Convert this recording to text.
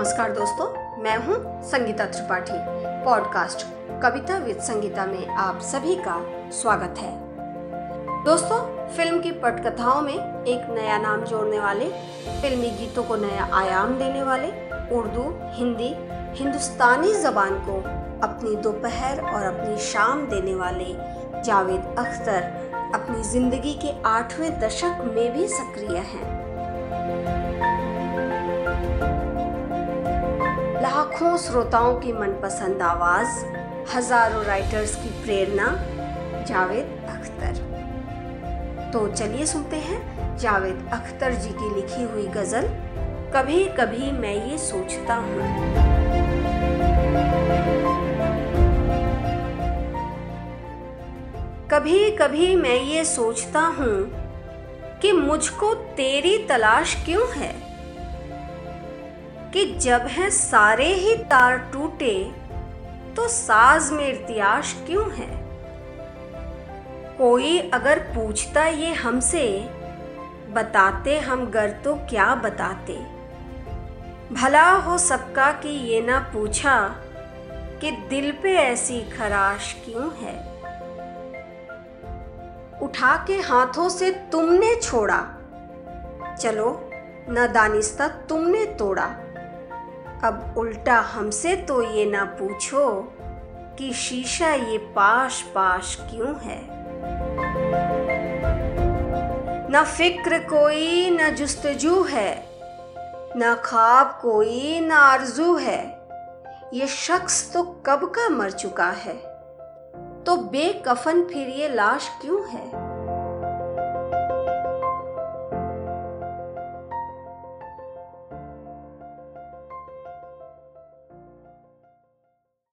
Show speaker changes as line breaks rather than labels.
नमस्कार दोस्तों, मैं हूँ संगीता त्रिपाठी। पॉडकास्ट कविता विद संगीता में आप सभी का स्वागत है। दोस्तों, फ़िल्म की पटकथाओं में एक नया नाम जोड़ने वाले, फिल्मी गीतों को नया आयाम देने वाले, उर्दू, हिंदी, हिंदुस्तानी जबान को अपनी दोपहर और अपनी शाम देने वाले जावेद अख्तर अपनी ज़िंदगी के आठवें दशक में भी सक्रिय हैं। लाखों श्रोताओं की मनपसंद आवाज़, हज़ारों राइटर्स की प्रेरणा, जावेद अख्तर। तो चलिए सुनते हैं जावेद अख्तर जी की लिखी हुई गज़ल कभी कभी मैं ये सोचता हूँ। कभी कभी मैं ये सोचता हूँ कि मुझको तेरी तलाश क्यों है? कि जब है सारे ही तार टूटे तो साज में इर्तियाश क्यों है? कोई अगर पूछता ये हमसे, बताते हम गर तो क्या बताते? भला हो सबका कि ये ना पूछा कि दिल पे ऐसी खराश क्यों है? उठा के हाथों से तुमने छोड़ा। चलो, न दानिस्ता तुमने तोड़ा। अब उल्टा हमसे तो ये ना पूछो कि शीशा ये पाश पाश क्यों है। न फ़िक्र कोई, न जुस्तजू है, न ख्वाब कोई, न आरज़ू है। ये शख्स तो कब का मर चुका है? तो बेकफन फिर ये लाश क्यों है?